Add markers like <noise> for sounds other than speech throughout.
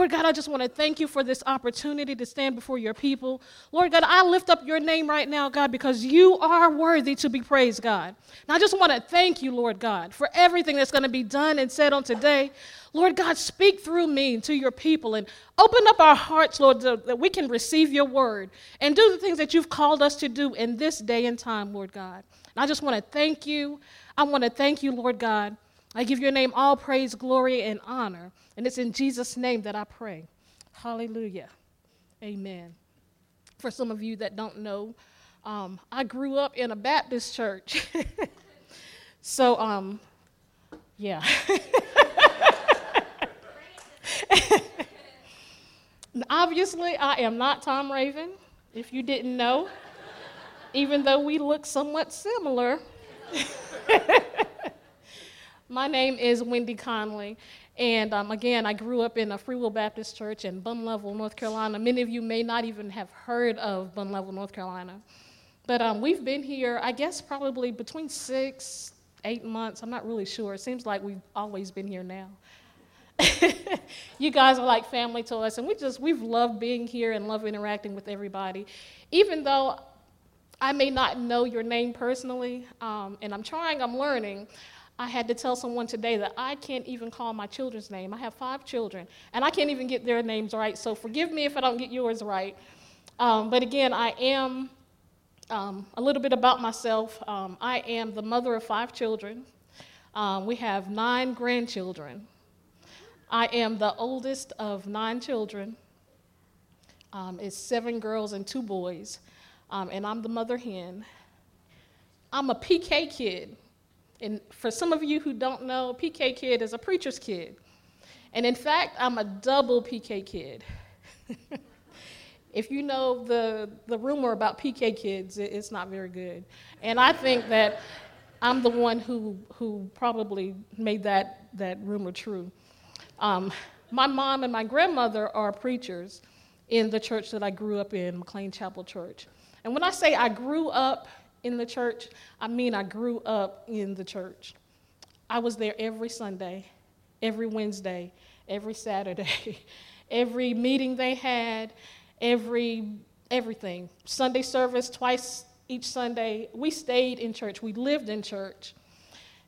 Lord God, I just want to thank you for this opportunity to stand before your people. Lord God, I lift up your name right now, God, because you are worthy to be praised, God. And I just want to thank you, Lord God, for everything that's going to be done and said on today. Lord God, speak through me to your people and open up our hearts, Lord, that we can receive your word and do the things that you've called us to do in this day and time, Lord God. And I just want to thank you. I want to thank you, Lord God. I give your name all praise, glory, and honor. And it's in Jesus' name that I pray. Hallelujah. Amen. For some of you that don't know, um, I grew up in a Baptist church. <laughs> so, um, yeah. <laughs> Obviously, I am not Tom Raven, if you didn't know, even though we look somewhat similar. <laughs> My name is Wendy Conley, and um, again, I grew up in a Free Will Baptist Church in Bunnlevel, North Carolina. Many of you may not even have heard of Bunnlevel, North Carolina. But um, we've been here, I guess, probably between six, eight months. I'm not really sure. It seems like we've always been here now. <laughs> you guys are like family to us, and we just we've loved being here and love interacting with everybody, even though I may not know your name personally, um, and I'm trying, I'm learning. I had to tell someone today that I can't even call my children's name. I have five children, and I can't even get their names right. So forgive me if I don't get yours right. Um, but again, I am um, a little bit about myself. Um, I am the mother of five children. Um, we have nine grandchildren. I am the oldest of nine children. Um, it's seven girls and two boys, um, and I'm the mother hen. I'm a PK kid. And for some of you who don't know, PK kid is a preacher's kid. And in fact, I'm a double PK kid. <laughs> if you know the, the rumor about PK kids, it, it's not very good. And I think that I'm the one who, who probably made that, that rumor true. Um, my mom and my grandmother are preachers in the church that I grew up in, McLean Chapel Church. And when I say I grew up in the church, I mean I grew up in the church. I was there every Sunday, every Wednesday, every Saturday, <laughs> every meeting they had, every everything. Sunday service twice each Sunday. We stayed in church. We lived in church.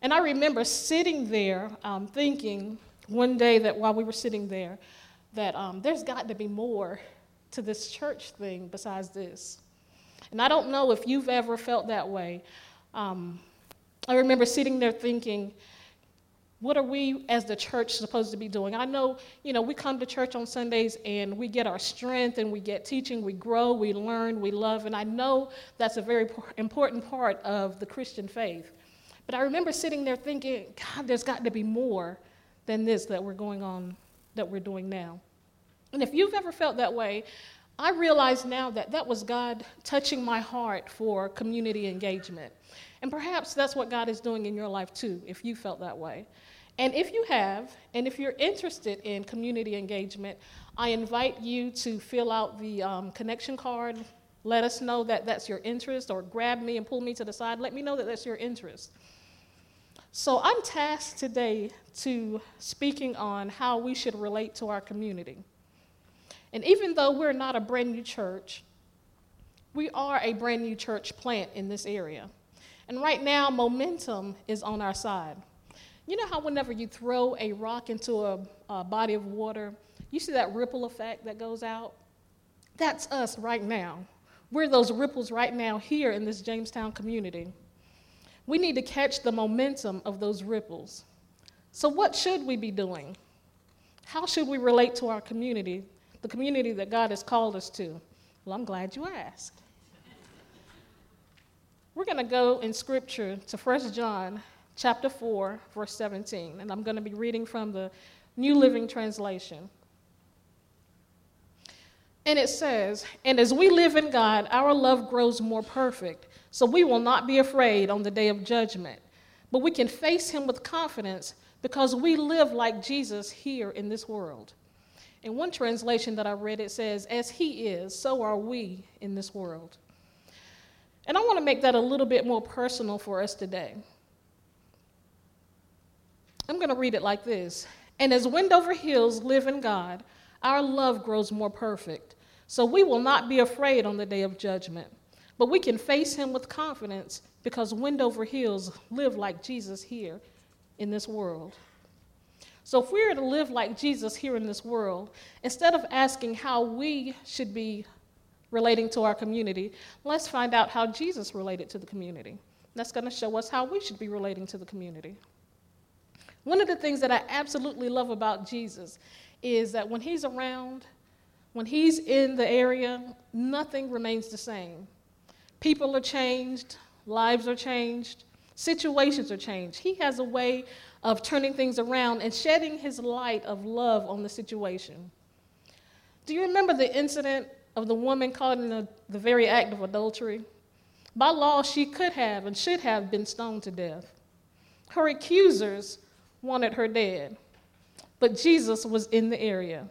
And I remember sitting there um, thinking, one day that while we were sitting there, that um, there's got to be more to this church thing besides this. And I don't know if you've ever felt that way. Um, I remember sitting there thinking, what are we as the church supposed to be doing? I know, you know, we come to church on Sundays and we get our strength and we get teaching, we grow, we learn, we love, and I know that's a very important part of the Christian faith. But I remember sitting there thinking, God, there's got to be more than this that we're going on, that we're doing now. And if you've ever felt that way, I realize now that that was God touching my heart for community engagement. And perhaps that's what God is doing in your life too, if you felt that way. And if you have, and if you're interested in community engagement, I invite you to fill out the um, connection card. Let us know that that's your interest, or grab me and pull me to the side. Let me know that that's your interest. So I'm tasked today to speaking on how we should relate to our community. And even though we're not a brand new church, we are a brand new church plant in this area. And right now, momentum is on our side. You know how whenever you throw a rock into a, a body of water, you see that ripple effect that goes out? That's us right now. We're those ripples right now here in this Jamestown community. We need to catch the momentum of those ripples. So, what should we be doing? How should we relate to our community, the community that God has called us to? Well, I'm glad you asked. We're going to go in scripture to 1 John chapter 4 verse 17 and I'm going to be reading from the New Living Translation. And it says, "And as we live in God, our love grows more perfect." So we will not be afraid on the day of judgment, but we can face him with confidence because we live like Jesus here in this world. In one translation that I read, it says, As he is, so are we in this world. And I want to make that a little bit more personal for us today. I'm going to read it like this And as Wendover Hills live in God, our love grows more perfect. So we will not be afraid on the day of judgment, but we can face him with confidence because Wendover Hills live like Jesus here in this world. So, if we are to live like Jesus here in this world, instead of asking how we should be relating to our community, let's find out how Jesus related to the community. That's going to show us how we should be relating to the community. One of the things that I absolutely love about Jesus is that when he's around, when he's in the area, nothing remains the same. People are changed, lives are changed, situations are changed. He has a way of turning things around and shedding his light of love on the situation. Do you remember the incident of the woman caught in the, the very act of adultery? By law, she could have and should have been stoned to death. Her accusers wanted her dead, but Jesus was in the area.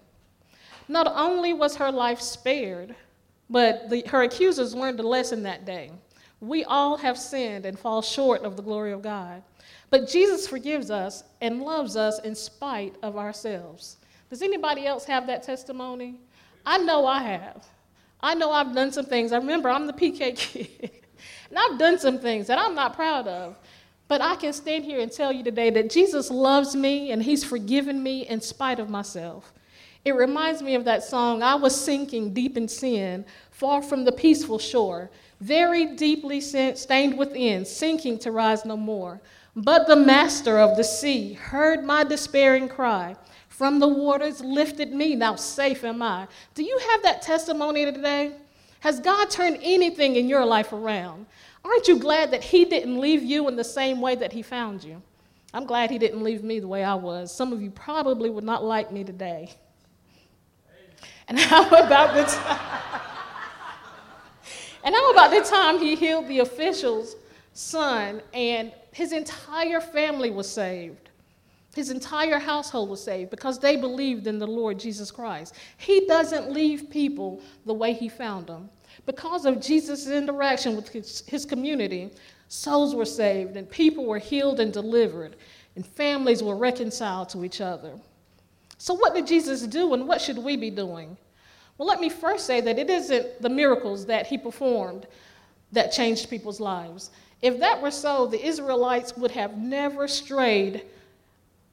Not only was her life spared, but the, her accusers learned a lesson that day. We all have sinned and fall short of the glory of God. But Jesus forgives us and loves us in spite of ourselves. Does anybody else have that testimony? I know I have. I know I've done some things. I remember I'm the PK <laughs> kid. And I've done some things that I'm not proud of. But I can stand here and tell you today that Jesus loves me and He's forgiven me in spite of myself. It reminds me of that song, I was sinking deep in sin, far from the peaceful shore, very deeply stained within, sinking to rise no more. But the master of the sea heard my despairing cry. From the waters lifted me, now safe am I. Do you have that testimony today? Has God turned anything in your life around? Aren't you glad that He didn't leave you in the same way that He found you? I'm glad He didn't leave me the way I was. Some of you probably would not like me today. And <laughs> how about the time? and how about the time He healed the official's son and his entire family was saved? His entire household was saved because they believed in the Lord Jesus Christ. He doesn't leave people the way he found them. Because of Jesus' interaction with his, his community, souls were saved and people were healed and delivered, and families were reconciled to each other. So, what did Jesus do and what should we be doing? Well, let me first say that it isn't the miracles that he performed that changed people's lives. If that were so, the Israelites would have never strayed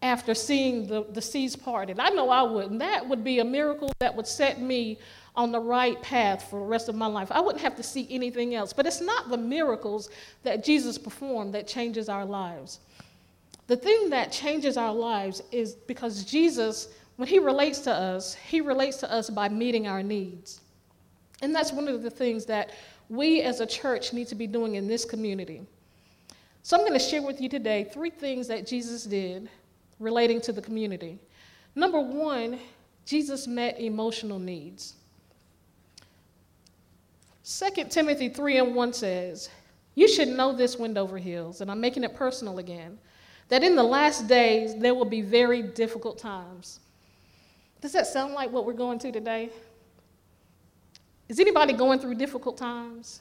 after seeing the, the seas parted. I know I wouldn't. That would be a miracle that would set me on the right path for the rest of my life. I wouldn't have to see anything else. But it's not the miracles that Jesus performed that changes our lives. The thing that changes our lives is because Jesus, when he relates to us, he relates to us by meeting our needs. And that's one of the things that we as a church need to be doing in this community. So I'm going to share with you today three things that Jesus did relating to the community. Number one, Jesus met emotional needs. 2 Timothy 3 and 1 says, You should know this, Wendover Hills, and I'm making it personal again, that in the last days there will be very difficult times. Does that sound like what we're going to today? Is anybody going through difficult times?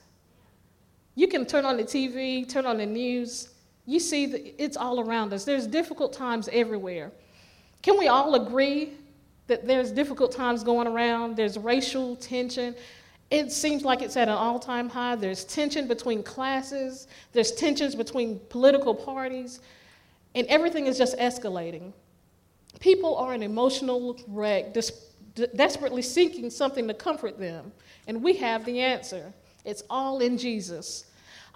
You can turn on the TV, turn on the news, you see that it's all around us. There's difficult times everywhere. Can we all agree that there's difficult times going around? There's racial tension. It seems like it's at an all time high. There's tension between classes, there's tensions between political parties, and everything is just escalating. People are an emotional wreck, des- desperately seeking something to comfort them, and we have the answer. It's all in Jesus.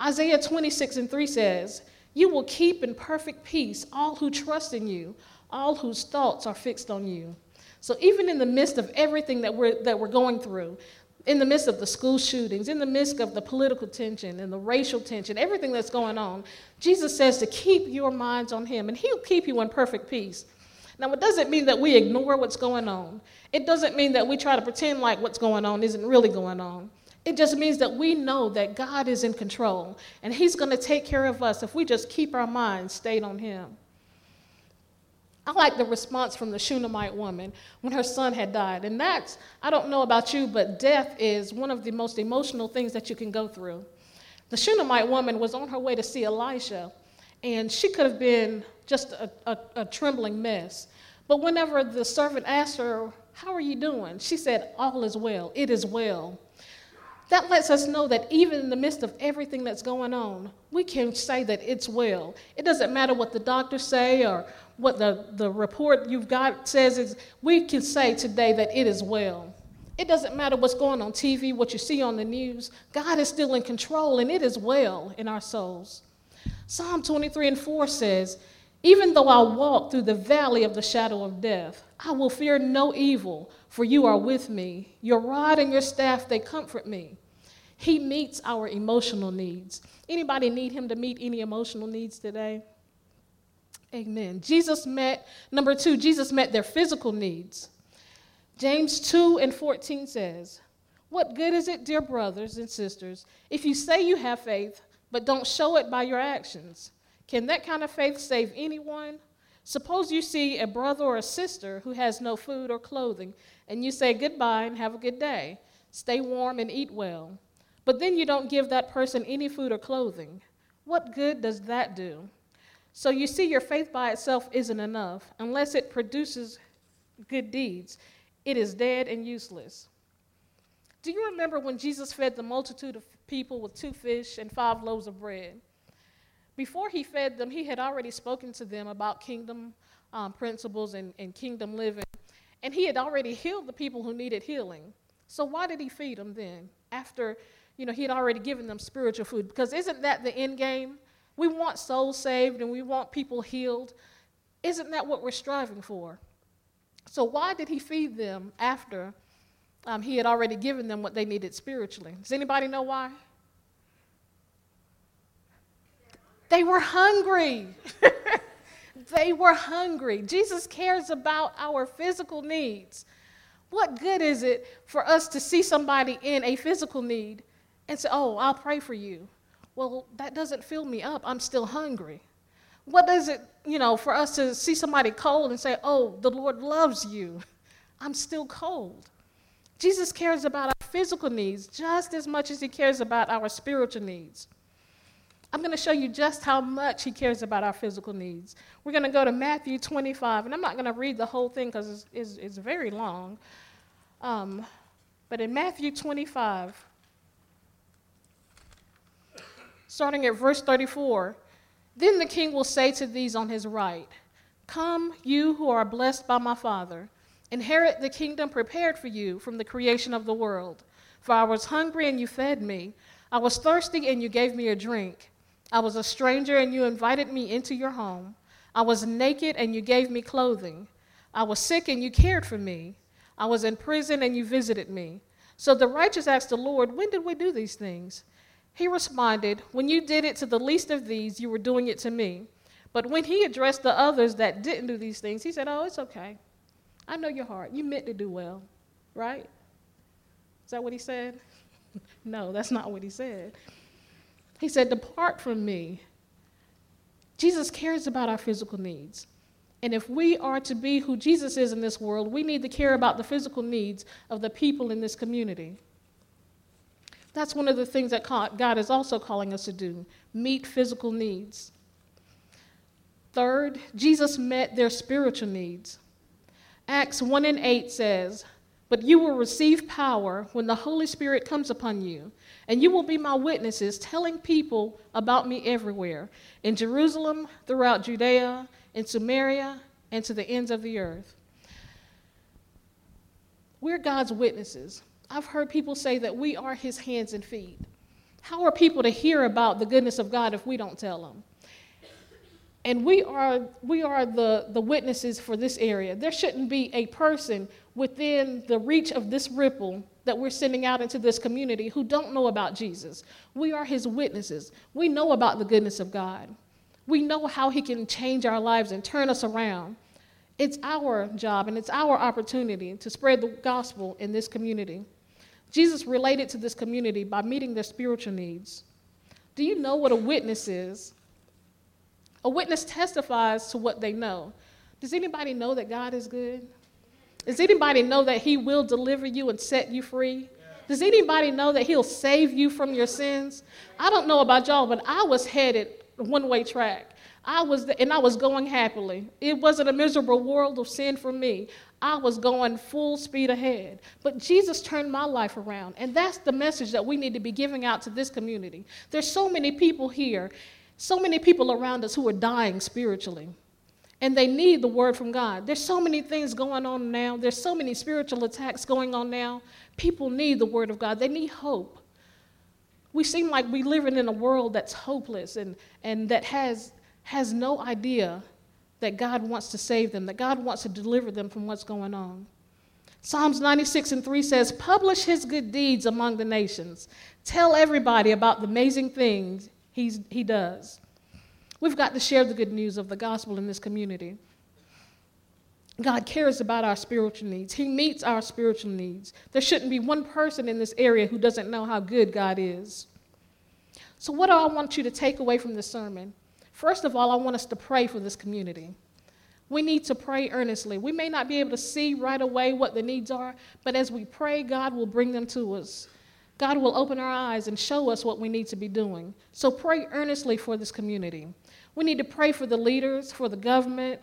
Isaiah 26 and 3 says, you will keep in perfect peace all who trust in you, all whose thoughts are fixed on you. So, even in the midst of everything that we're, that we're going through, in the midst of the school shootings, in the midst of the political tension and the racial tension, everything that's going on, Jesus says to keep your minds on Him, and He'll keep you in perfect peace. Now, it doesn't mean that we ignore what's going on. It doesn't mean that we try to pretend like what's going on isn't really going on. It just means that we know that God is in control and He's going to take care of us if we just keep our minds stayed on Him. I like the response from the Shunammite woman when her son had died. And that's, I don't know about you, but death is one of the most emotional things that you can go through. The Shunammite woman was on her way to see Elisha, and she could have been just a, a, a trembling mess. But whenever the servant asked her How are you doing? She said, All is well. It is well. That lets us know that even in the midst of everything that's going on, we can say that it's well. It doesn't matter what the doctors say or what the, the report you've got says, is we can say today that it is well. It doesn't matter what's going on TV, what you see on the news. God is still in control, and it is well in our souls. Psalm 23 and 4 says, Even though I walk through the valley of the shadow of death, I will fear no evil, for you are with me. Your rod and your staff, they comfort me. He meets our emotional needs. Anybody need him to meet any emotional needs today? Amen. Jesus met, number two, Jesus met their physical needs. James 2 and 14 says, What good is it, dear brothers and sisters, if you say you have faith, but don't show it by your actions? Can that kind of faith save anyone? Suppose you see a brother or a sister who has no food or clothing, and you say goodbye and have a good day. Stay warm and eat well but then you don't give that person any food or clothing. What good does that do? So you see, your faith by itself isn't enough unless it produces good deeds. It is dead and useless. Do you remember when Jesus fed the multitude of people with two fish and five loaves of bread? Before he fed them, he had already spoken to them about kingdom um, principles and, and kingdom living, and he had already healed the people who needed healing. So why did he feed them then? After you know, he had already given them spiritual food. Because isn't that the end game? We want souls saved and we want people healed. Isn't that what we're striving for? So, why did he feed them after um, he had already given them what they needed spiritually? Does anybody know why? They were hungry. <laughs> they were hungry. Jesus cares about our physical needs. What good is it for us to see somebody in a physical need and say, Oh, I'll pray for you. Well, that doesn't fill me up. I'm still hungry. What does it, you know, for us to see somebody cold and say, Oh, the Lord loves you? I'm still cold. Jesus cares about our physical needs just as much as he cares about our spiritual needs. I'm going to show you just how much he cares about our physical needs. We're going to go to Matthew 25, and I'm not going to read the whole thing because it's, it's, it's, very long. Um, but in Matthew 25, starting at verse 34. Then the king will say to these on his right, Come, you who are blessed by my Father, inherit the kingdom prepared for you from the creation of the world. For I was hungry and you fed me, I was thirsty and you gave me a drink. I was a stranger and you invited me into your home. I was naked and you gave me clothing. I was sick and you cared for me. I was in prison and you visited me. So the righteous asked the Lord, When did we do these things? He responded, When you did it to the least of these, you were doing it to me. But when he addressed the others that didn't do these things, he said, Oh, it's okay. I know your heart. You meant to do well, right? Is that what he said? <laughs> no, that's not what he said. He said, Depart from me. Jesus cares about our physical needs. And if we are to be who Jesus is in this world, we need to care about the physical needs of the people in this community. That's one of the things that God is also calling us to do meet physical needs. Third, Jesus met their spiritual needs. Acts 1 and 8 says, But you will receive power when the Holy Spirit comes upon you, and you will be my witnesses, telling people about me everywhere in Jerusalem, throughout Judea, in Samaria, and to the ends of the earth. We're God's witnesses. I've heard people say that we are his hands and feet. How are people to hear about the goodness of God if we don't tell them? And we are, we are the, the witnesses for this area. There shouldn't be a person within the reach of this ripple that we're sending out into this community who don't know about Jesus. We are his witnesses. We know about the goodness of God. We know how he can change our lives and turn us around. It's our job and it's our opportunity to spread the gospel in this community. Jesus related to this community by meeting their spiritual needs. Do you know what a witness is? A witness testifies to what they know. Does anybody know that God is good? Does anybody know that He will deliver you and set you free? Does anybody know that He'll save you from your sins? I don't know about y'all, but I was headed one way track. I was, the, and I was going happily. It wasn't a miserable world of sin for me. I was going full speed ahead. But Jesus turned my life around. And that's the message that we need to be giving out to this community. There's so many people here, so many people around us who are dying spiritually. And they need the word from God. There's so many things going on now. There's so many spiritual attacks going on now. People need the word of God. They need hope. We seem like we're living in a world that's hopeless and, and that has, has no idea that God wants to save them, that God wants to deliver them from what's going on. Psalms 96 and 3 says, Publish his good deeds among the nations. Tell everybody about the amazing things he's, he does. We've got to share the good news of the gospel in this community. God cares about our spiritual needs. He meets our spiritual needs. There shouldn't be one person in this area who doesn't know how good God is. So, what do I want you to take away from this sermon? First of all, I want us to pray for this community. We need to pray earnestly. We may not be able to see right away what the needs are, but as we pray, God will bring them to us. God will open our eyes and show us what we need to be doing. So pray earnestly for this community. We need to pray for the leaders, for the government,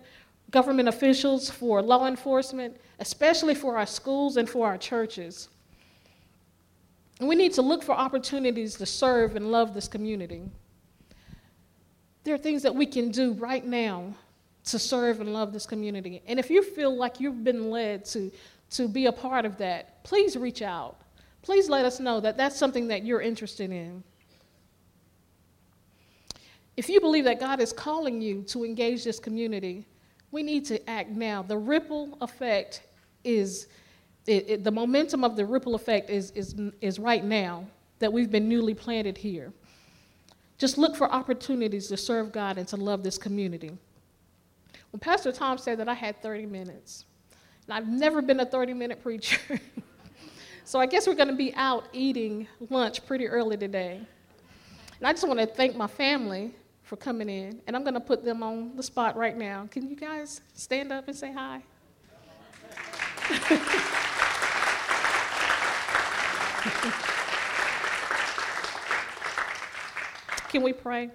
government officials, for law enforcement, especially for our schools and for our churches. And we need to look for opportunities to serve and love this community. There are things that we can do right now to serve and love this community. And if you feel like you've been led to, to be a part of that, please reach out. Please let us know that that's something that you're interested in. If you believe that God is calling you to engage this community, we need to act now. The ripple effect is, it, it, the momentum of the ripple effect is, is, is right now that we've been newly planted here. Just look for opportunities to serve God and to love this community. When Pastor Tom said that I had 30 minutes, and I've never been a 30 minute preacher, <laughs> so I guess we're going to be out eating lunch pretty early today. And I just want to thank my family for coming in, and I'm going to put them on the spot right now. Can you guys stand up and say hi? <laughs> Can we pray?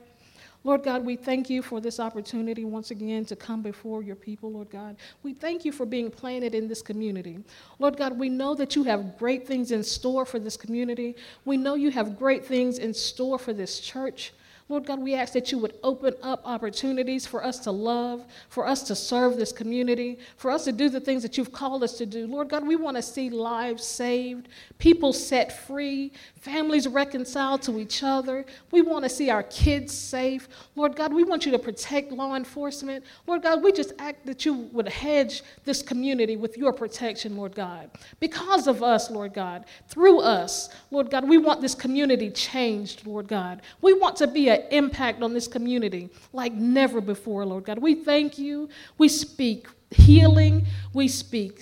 Lord God, we thank you for this opportunity once again to come before your people, Lord God. We thank you for being planted in this community. Lord God, we know that you have great things in store for this community. We know you have great things in store for this church. Lord God, we ask that you would open up opportunities for us to love, for us to serve this community, for us to do the things that you've called us to do. Lord God, we want to see lives saved, people set free, families reconciled to each other. We want to see our kids safe. Lord God, we want you to protect law enforcement. Lord God, we just ask that you would hedge this community with your protection, Lord God. Because of us, Lord God, through us, Lord God, we want this community changed, Lord God. We want to be an impact on this community like never before, Lord God. We thank you. We speak healing, we speak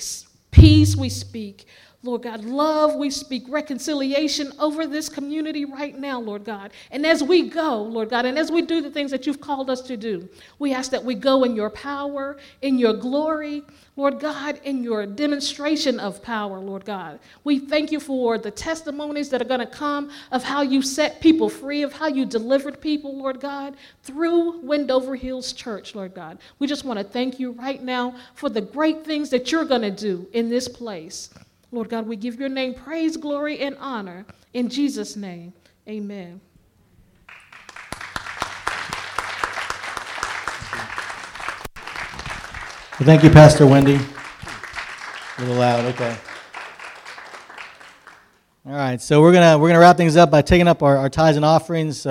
peace, we speak Lord God, love, we speak reconciliation over this community right now, Lord God. And as we go, Lord God, and as we do the things that you've called us to do, we ask that we go in your power, in your glory, Lord God, in your demonstration of power, Lord God. We thank you for the testimonies that are going to come of how you set people free, of how you delivered people, Lord God, through Wendover Hills Church, Lord God. We just want to thank you right now for the great things that you're going to do in this place. Lord God, we give your name praise, glory, and honor. In Jesus' name, amen. Well, thank you, Pastor Wendy. A little loud, okay. All right, so we're gonna we're gonna wrap things up by taking up our, our tithes and offerings. So